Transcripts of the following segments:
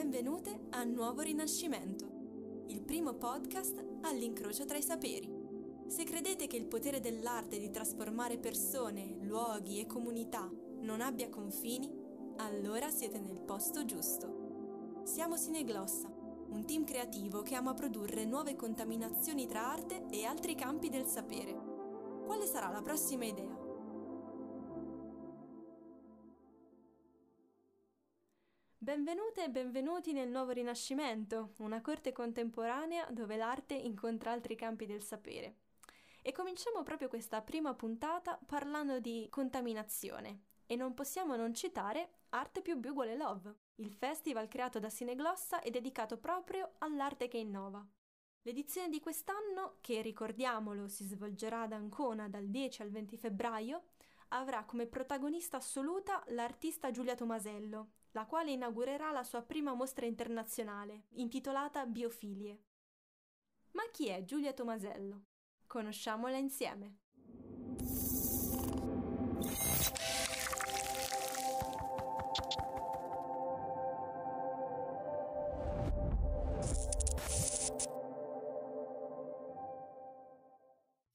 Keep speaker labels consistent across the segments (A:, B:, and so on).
A: Benvenute a Nuovo Rinascimento, il primo podcast all'incrocio tra i saperi. Se credete che il potere dell'arte di trasformare persone, luoghi e comunità non abbia confini, allora siete nel posto giusto. Siamo Sineglossa, un team creativo che ama produrre nuove contaminazioni tra arte e altri campi del sapere. Quale sarà la prossima idea? Benvenute e benvenuti nel nuovo Rinascimento, una corte contemporanea dove l'arte incontra altri campi del sapere. E cominciamo proprio questa prima puntata parlando di contaminazione. E non possiamo non citare Arte più B uguale Love, il festival creato da Sineglossa e dedicato proprio all'arte che innova. L'edizione di quest'anno, che ricordiamolo si svolgerà ad Ancona dal 10 al 20 febbraio, avrà come protagonista assoluta l'artista Giulia Tomasello, la quale inaugurerà la sua prima mostra internazionale, intitolata Biofilie. Ma chi è Giulia Tomasello? Conosciamola insieme.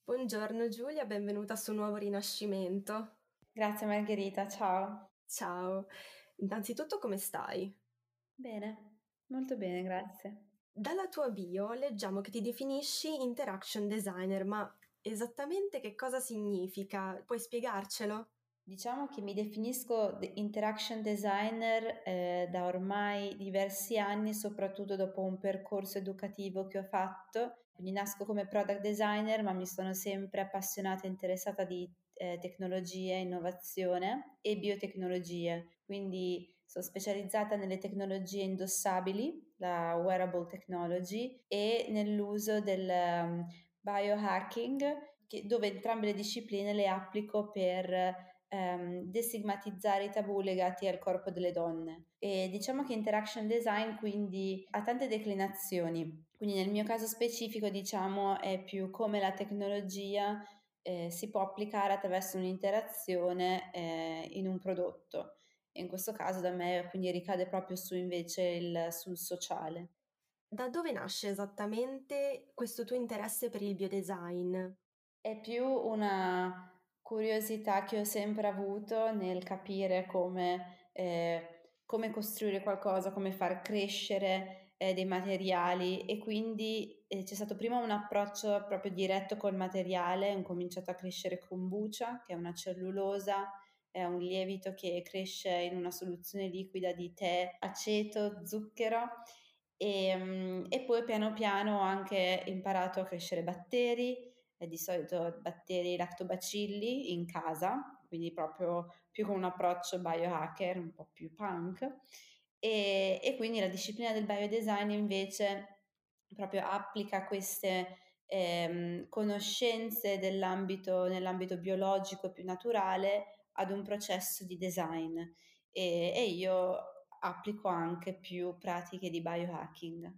A: Buongiorno Giulia, benvenuta su Nuovo Rinascimento.
B: Grazie Margherita, ciao.
A: Ciao. Innanzitutto come stai?
B: Bene, molto bene, grazie.
A: Dalla tua bio leggiamo che ti definisci interaction designer, ma esattamente che cosa significa? Puoi spiegarcelo?
B: Diciamo che mi definisco interaction designer eh, da ormai diversi anni, soprattutto dopo un percorso educativo che ho fatto. Quindi nasco come product designer, ma mi sono sempre appassionata e interessata di eh, tecnologie, innovazione e biotecnologie. Quindi sono specializzata nelle tecnologie indossabili, la wearable technology, e nell'uso del um, biohacking, che, dove entrambe le discipline le applico per um, destigmatizzare i tabù legati al corpo delle donne. E diciamo che interaction design quindi ha tante declinazioni. Quindi nel mio caso specifico diciamo è più come la tecnologia eh, si può applicare attraverso un'interazione eh, in un prodotto. E in questo caso da me quindi ricade proprio su invece il, sul sociale.
A: Da dove nasce esattamente questo tuo interesse per il biodesign?
B: È più una curiosità che ho sempre avuto nel capire come, eh, come costruire qualcosa, come far crescere eh, dei materiali e quindi eh, c'è stato prima un approccio proprio diretto col materiale, ho cominciato a crescere kombucha, che è una cellulosa, è un lievito che cresce in una soluzione liquida di tè, aceto, zucchero e, um, e poi piano piano ho anche imparato a crescere batteri, eh, di solito batteri lactobacilli in casa, quindi proprio più con un approccio biohacker, un po' più punk e, e quindi la disciplina del biodesign invece proprio applica queste ehm, conoscenze nell'ambito biologico più naturale ad un processo di design e, e io applico anche più pratiche di biohacking.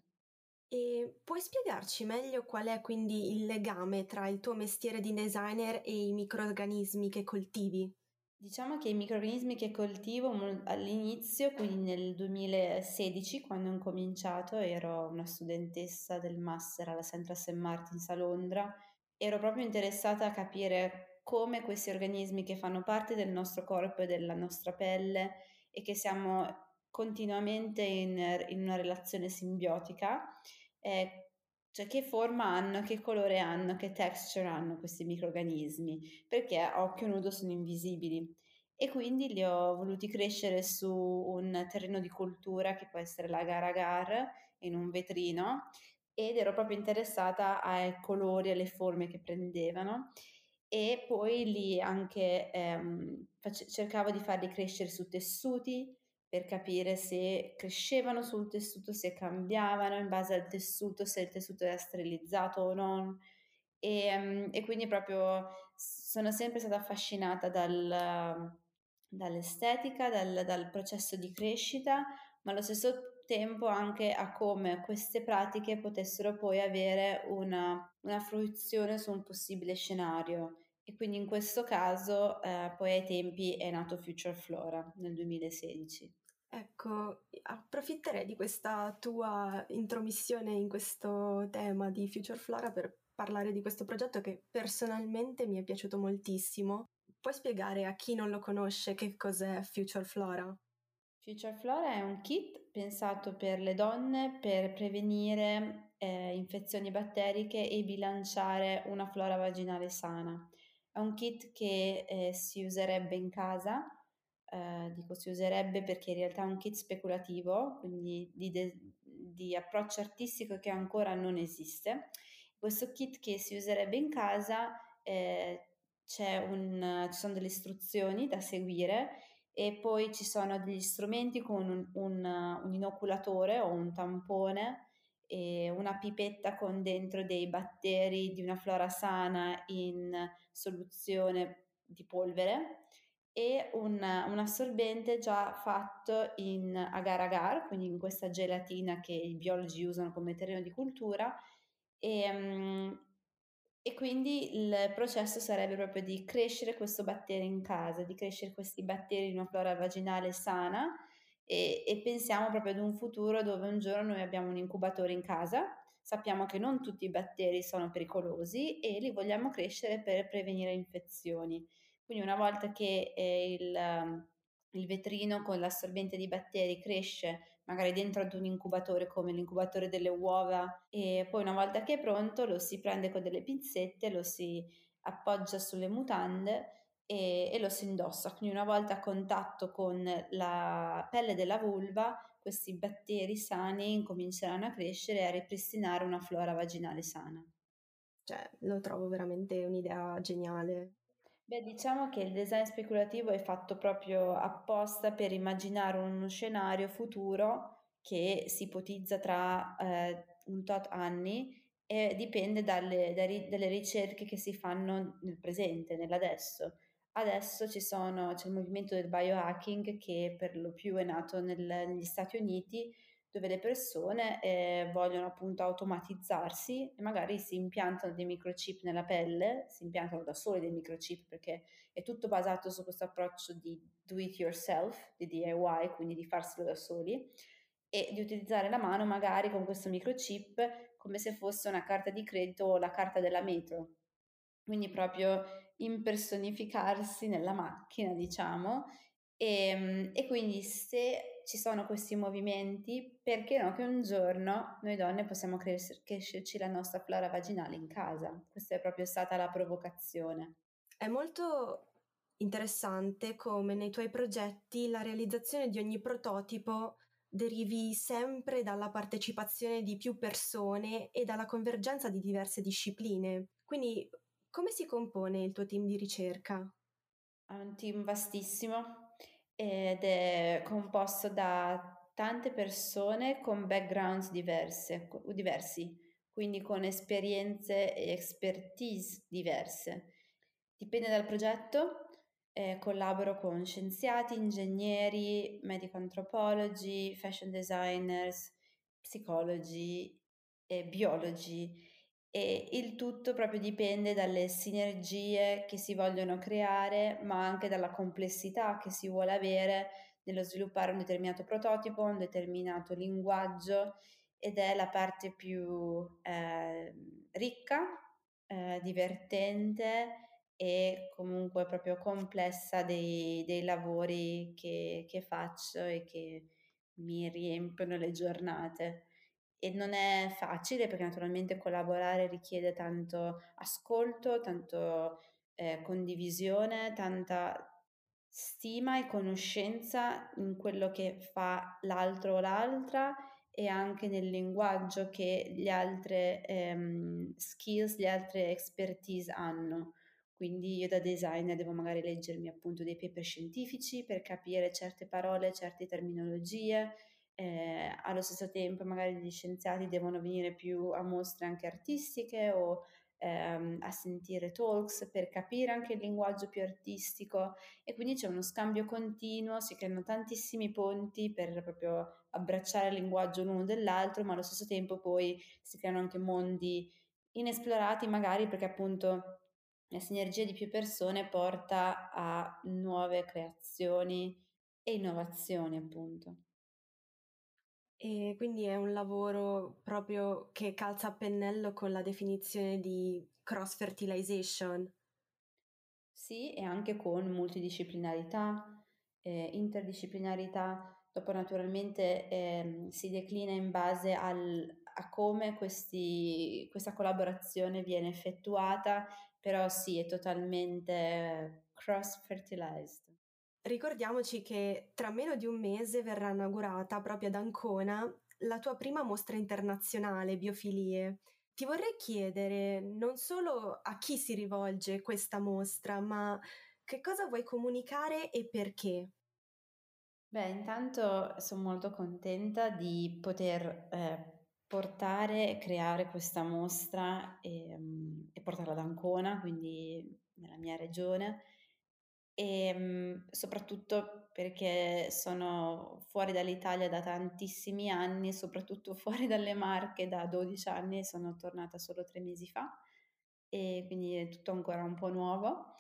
A: E puoi spiegarci meglio qual è quindi il legame tra il tuo mestiere di designer e i microorganismi che coltivi?
B: Diciamo che i microrganismi che coltivo all'inizio, quindi nel 2016, quando ho incominciato, ero una studentessa del master alla Central St. Martins a Londra, ero proprio interessata a capire come questi organismi che fanno parte del nostro corpo e della nostra pelle e che siamo continuamente in, in una relazione simbiotica, eh, cioè che forma hanno, che colore hanno, che texture hanno questi microrganismi, perché a occhio nudo sono invisibili. E quindi li ho voluti crescere su un terreno di cultura che può essere la gara agar in un vetrino ed ero proprio interessata ai colori e alle forme che prendevano e poi lì anche ehm, face- cercavo di farli crescere su tessuti per capire se crescevano sul tessuto, se cambiavano in base al tessuto, se il tessuto era sterilizzato o non. E, ehm, e quindi proprio sono sempre stata affascinata dal, dall'estetica, dal, dal processo di crescita, ma allo stesso tempo anche a come queste pratiche potessero poi avere una, una fruizione su un possibile scenario. E quindi in questo caso, eh, poi ai tempi è nato Future Flora nel 2016.
A: Ecco, approfitterei di questa tua intromissione in questo tema di Future Flora per parlare di questo progetto che personalmente mi è piaciuto moltissimo. Puoi spiegare a chi non lo conosce che cos'è Future Flora?
B: Future Flora è un kit pensato per le donne per prevenire eh, infezioni batteriche e bilanciare una flora vaginale sana. È un kit che eh, si userebbe in casa eh, dico si userebbe perché in realtà è un kit speculativo, quindi di, de- di approccio artistico che ancora non esiste. Questo kit che si userebbe in casa eh, un, ci sono delle istruzioni da seguire e poi ci sono degli strumenti con un, un, un inoculatore o un tampone e una pipetta con dentro dei batteri di una flora sana in soluzione di polvere e un, un assorbente già fatto in agar-agar, quindi in questa gelatina che i biologi usano come terreno di cultura e, um, e quindi il processo sarebbe proprio di crescere questo batterio in casa, di crescere questi batteri in una flora vaginale sana e, e pensiamo proprio ad un futuro dove un giorno noi abbiamo un incubatore in casa, sappiamo che non tutti i batteri sono pericolosi e li vogliamo crescere per prevenire infezioni. Quindi una volta che eh, il, um, il vetrino con l'assorbente di batteri cresce magari dentro ad un incubatore come l'incubatore delle uova e poi una volta che è pronto lo si prende con delle pinzette, lo si appoggia sulle mutande e, e, lo si indossa. Quindi una volta a contatto con la pelle della vulva, questi batteri sani incominceranno a crescere e a ripristinare una flora vaginale sana.
A: Cioè, lo trovo veramente un'idea geniale.
B: Beh, diciamo che il design speculativo è fatto proprio apposta per immaginare uno scenario futuro che si ipotizza tra eh, un tot anni e dipende dalle, dalle, ricerche che si fanno nel presente, nell'adesso. Adesso ci sono, c'è il movimento del biohacking che per lo più è nato nel, negli Stati Uniti dove le persone eh, vogliono appunto automatizzarsi e magari si impiantano dei microchip nella pelle, si impiantano da soli dei microchip perché è tutto basato su questo approccio di do it yourself, di DIY, quindi di farselo da soli e di utilizzare la mano magari con questo microchip come se fosse una carta di credito o la carta della metro. Quindi proprio impersonificarsi nella macchina, diciamo, e, ehm, e quindi se ci sono questi movimenti, perché no che un giorno noi donne possiamo cres- crescerci la nostra flora vaginale in casa? Questa è proprio stata la provocazione.
A: È molto interessante come nei tuoi progetti la realizzazione di ogni prototipo derivi sempre dalla partecipazione di più persone e dalla convergenza di diverse discipline. Quindi come si compone il tuo team di ricerca?
B: È un team vastissimo ed è composto da tante persone con backgrounds diverse, diversi, quindi con esperienze e expertise diverse. Dipende dal progetto, eh, collaboro con scienziati, ingegneri, medical anthropologi, fashion designers, psicologi e biologi e il tutto proprio dipende dalle sinergie che si vogliono creare, ma anche dalla complessità che si vuole avere nello sviluppare un determinato prototipo, un determinato linguaggio ed è la parte più eh, ricca, eh, divertente e comunque proprio complessa dei, dei lavori che, che faccio e che mi riempiono le giornate e non è facile perché naturalmente collaborare richiede tanto ascolto, tanto eh, condivisione, tanta stima e conoscenza in quello che fa l'altro o l'altra e anche nel linguaggio che le altre ehm, skills, le altre expertise hanno. Quindi io da designer devo magari leggermi appunto dei paper scientifici per capire certe parole, certe terminologie, eh, allo stesso tempo magari gli scienziati devono venire più a mostre anche artistiche o ehm, a sentire talks per capire anche il linguaggio più artistico e quindi c'è uno scambio continuo, si creano tantissimi ponti per proprio abbracciare il linguaggio l'uno dell'altro, ma allo stesso tempo poi si creano anche mondi inesplorati magari perché appunto la sinergia di più persone porta a nuove creazioni e innovazioni appunto.
A: E quindi è un lavoro proprio che calza a pennello con la definizione di cross fertilization.
B: Sì, e anche con multidisciplinarità, eh, interdisciplinarità, dopo naturalmente eh, si declina in base al, a come questi, questa collaborazione viene effettuata, però sì, è totalmente cross fertilized.
A: Ricordiamoci che tra meno di un mese verrà inaugurata proprio ad Ancona la tua prima mostra internazionale Biofilie. Ti vorrei chiedere non solo a chi si rivolge questa mostra, ma che cosa vuoi comunicare e perché?
B: Beh, intanto sono molto contenta di poter eh, portare e creare questa mostra e, um, e portarla ad Ancona, quindi nella mia regione e ehm, soprattutto perché sono fuori dall'Italia da tantissimi anni, soprattutto fuori dalle Marche da 12 anni, sono tornata solo tre mesi fa e quindi è tutto ancora un po' nuovo.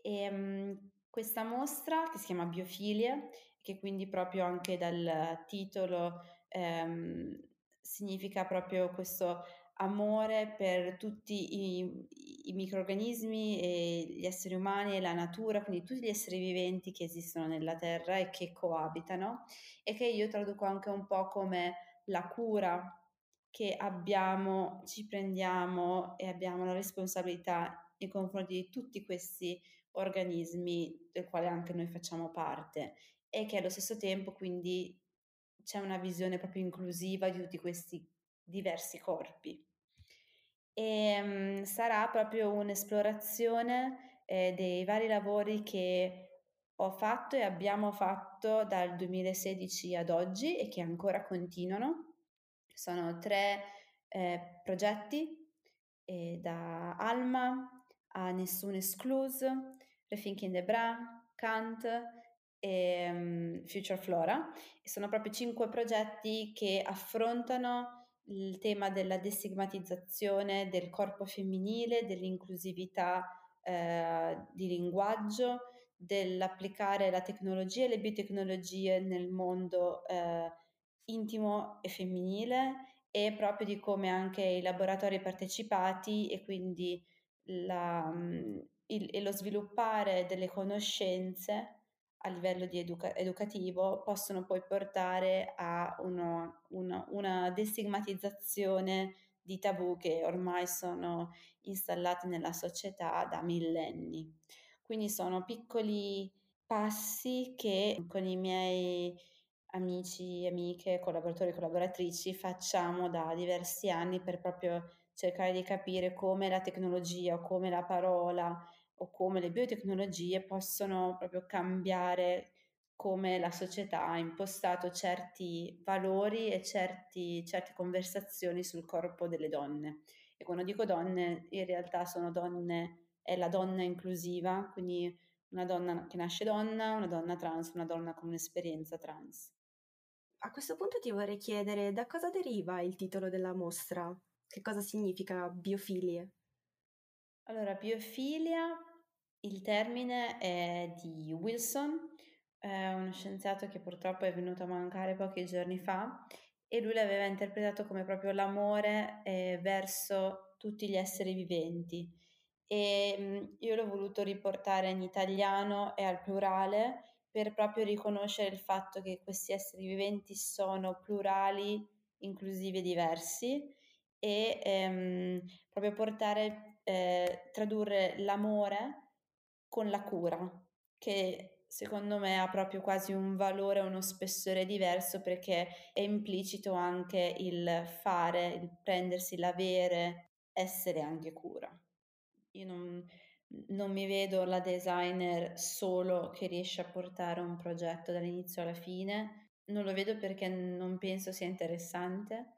B: E, um, questa mostra che si chiama Biofilie, che quindi proprio anche dal titolo um, significa proprio questo amore per tutti i, i, microorganismi e gli esseri umani e la natura, quindi tutti gli esseri viventi che esistono nella Terra e che coabitano e che io traduco anche un po' come la cura che abbiamo, ci prendiamo e abbiamo la responsabilità nei confronti di tutti questi organismi del quale anche noi facciamo parte e che allo stesso tempo quindi c'è una visione proprio inclusiva di tutti questi diversi corpi e um, sarà proprio un'esplorazione eh, dei vari lavori che ho fatto e abbiamo fatto dal 2016 ad oggi e che ancora continuano. Sono tre eh, progetti eh, da Alma a Nessuno Escluso, Rethinking the Bra, Kant e um, Future Flora. E sono proprio cinque progetti che affrontano il tema della destigmatizzazione del corpo femminile, dell'inclusività eh, di linguaggio, dell'applicare la tecnologia e le biotecnologie nel mondo eh, intimo e femminile e proprio di come anche i laboratori partecipati e quindi la, il, e lo sviluppare delle conoscenze a livello educa- educativo possono poi portare a uno, uno, una destigmatizzazione di tabù che ormai sono installati nella società da millenni. Quindi sono piccoli passi che con i miei amici, amiche, collaboratori collaboratrici facciamo da diversi anni per proprio cercare di capire come la tecnologia o come la parola o come le biotecnologie possono proprio cambiare come la società ha impostato certi valori e certi, certe conversazioni sul corpo delle donne. E quando dico donne, in realtà sono donne, è la donna inclusiva, quindi una donna che nasce donna, una donna trans, una donna con un'esperienza trans.
A: A questo punto ti vorrei chiedere da cosa deriva il titolo della mostra? Che cosa significa biofilie?
B: Allora, biofilia il termine è di Wilson, è uno scienziato che purtroppo è venuto a mancare pochi giorni fa e lui l'aveva interpretato come proprio l'amore eh, verso tutti gli esseri viventi. E mh, io l'ho voluto riportare in italiano e al plurale per proprio riconoscere il fatto che questi esseri viventi sono plurali, inclusivi e diversi e ehm, proprio portare, eh, tradurre l'amore con la cura, che secondo me ha proprio quasi un valore, uno spessore diverso perché è implicito anche il fare, il prendersi, l'avere, essere anche cura. Io non, non mi vedo la designer solo che riesce a portare un progetto dall'inizio alla fine, non lo vedo perché non penso sia interessante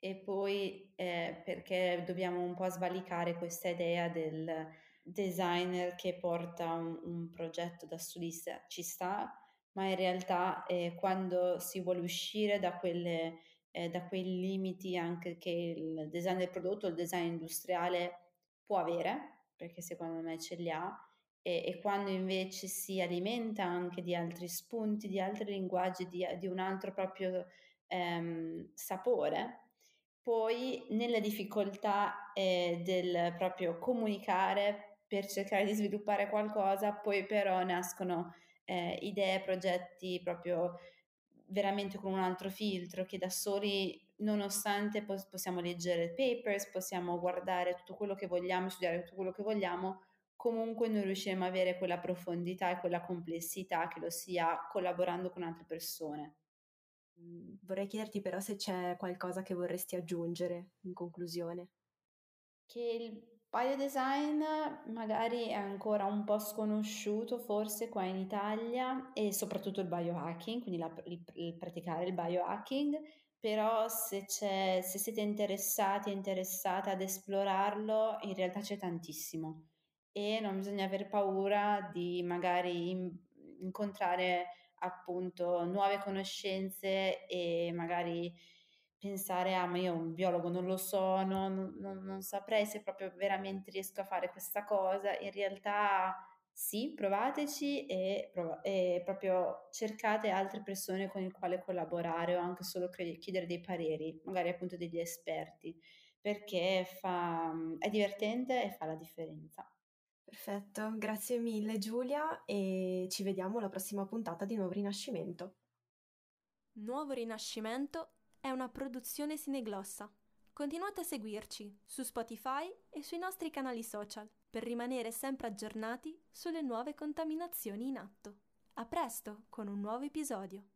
B: e poi eh, perché dobbiamo un po' svalicare questa idea del designer che porta un, un progetto da solista ci sta, ma in realtà eh, quando si vuole uscire da, quelle, eh, da quei limiti anche che il design del prodotto, il design industriale può avere, perché secondo me ce li ha, e, e, quando invece si alimenta anche di altri spunti, di altri linguaggi, di, di un altro proprio ehm, sapore, poi nella difficoltà eh, del proprio comunicare per cercare di sviluppare qualcosa, poi però nascono eh, idee, progetti proprio veramente con un altro filtro che da soli, nonostante pos- possiamo leggere papers, possiamo guardare tutto quello che vogliamo, studiare tutto quello che vogliamo, comunque non riusciremo ad avere quella profondità e quella complessità che lo sia collaborando con altre persone.
A: Mm, vorrei chiederti però se c'è qualcosa che vorresti aggiungere in conclusione.
B: Che il Biodesign magari è ancora un po' sconosciuto forse qua in Italia e soprattutto il biohacking, quindi la, il, il, praticare il biohacking, però se, se siete interessati e interessate ad esplorarlo, in realtà c'è tantissimo e non bisogna aver paura di magari in, incontrare appunto nuove conoscenze e magari pensare, ah ma io un biologo non lo so, non, non, non saprei se proprio veramente riesco a fare questa cosa, in realtà sì, provateci e, prov- e, proprio cercate altre persone con le quali collaborare o anche solo chiedere dei pareri, magari appunto degli esperti, perché fa, è divertente e fa la differenza.
A: Perfetto, grazie mille Giulia e ci vediamo alla prossima puntata di Nuovo Rinascimento. Nuovo Rinascimento è una produzione sineglossa. Continuate a seguirci su Spotify e sui nostri canali social per rimanere sempre aggiornati sulle nuove contaminazioni in atto. A presto con un nuovo episodio.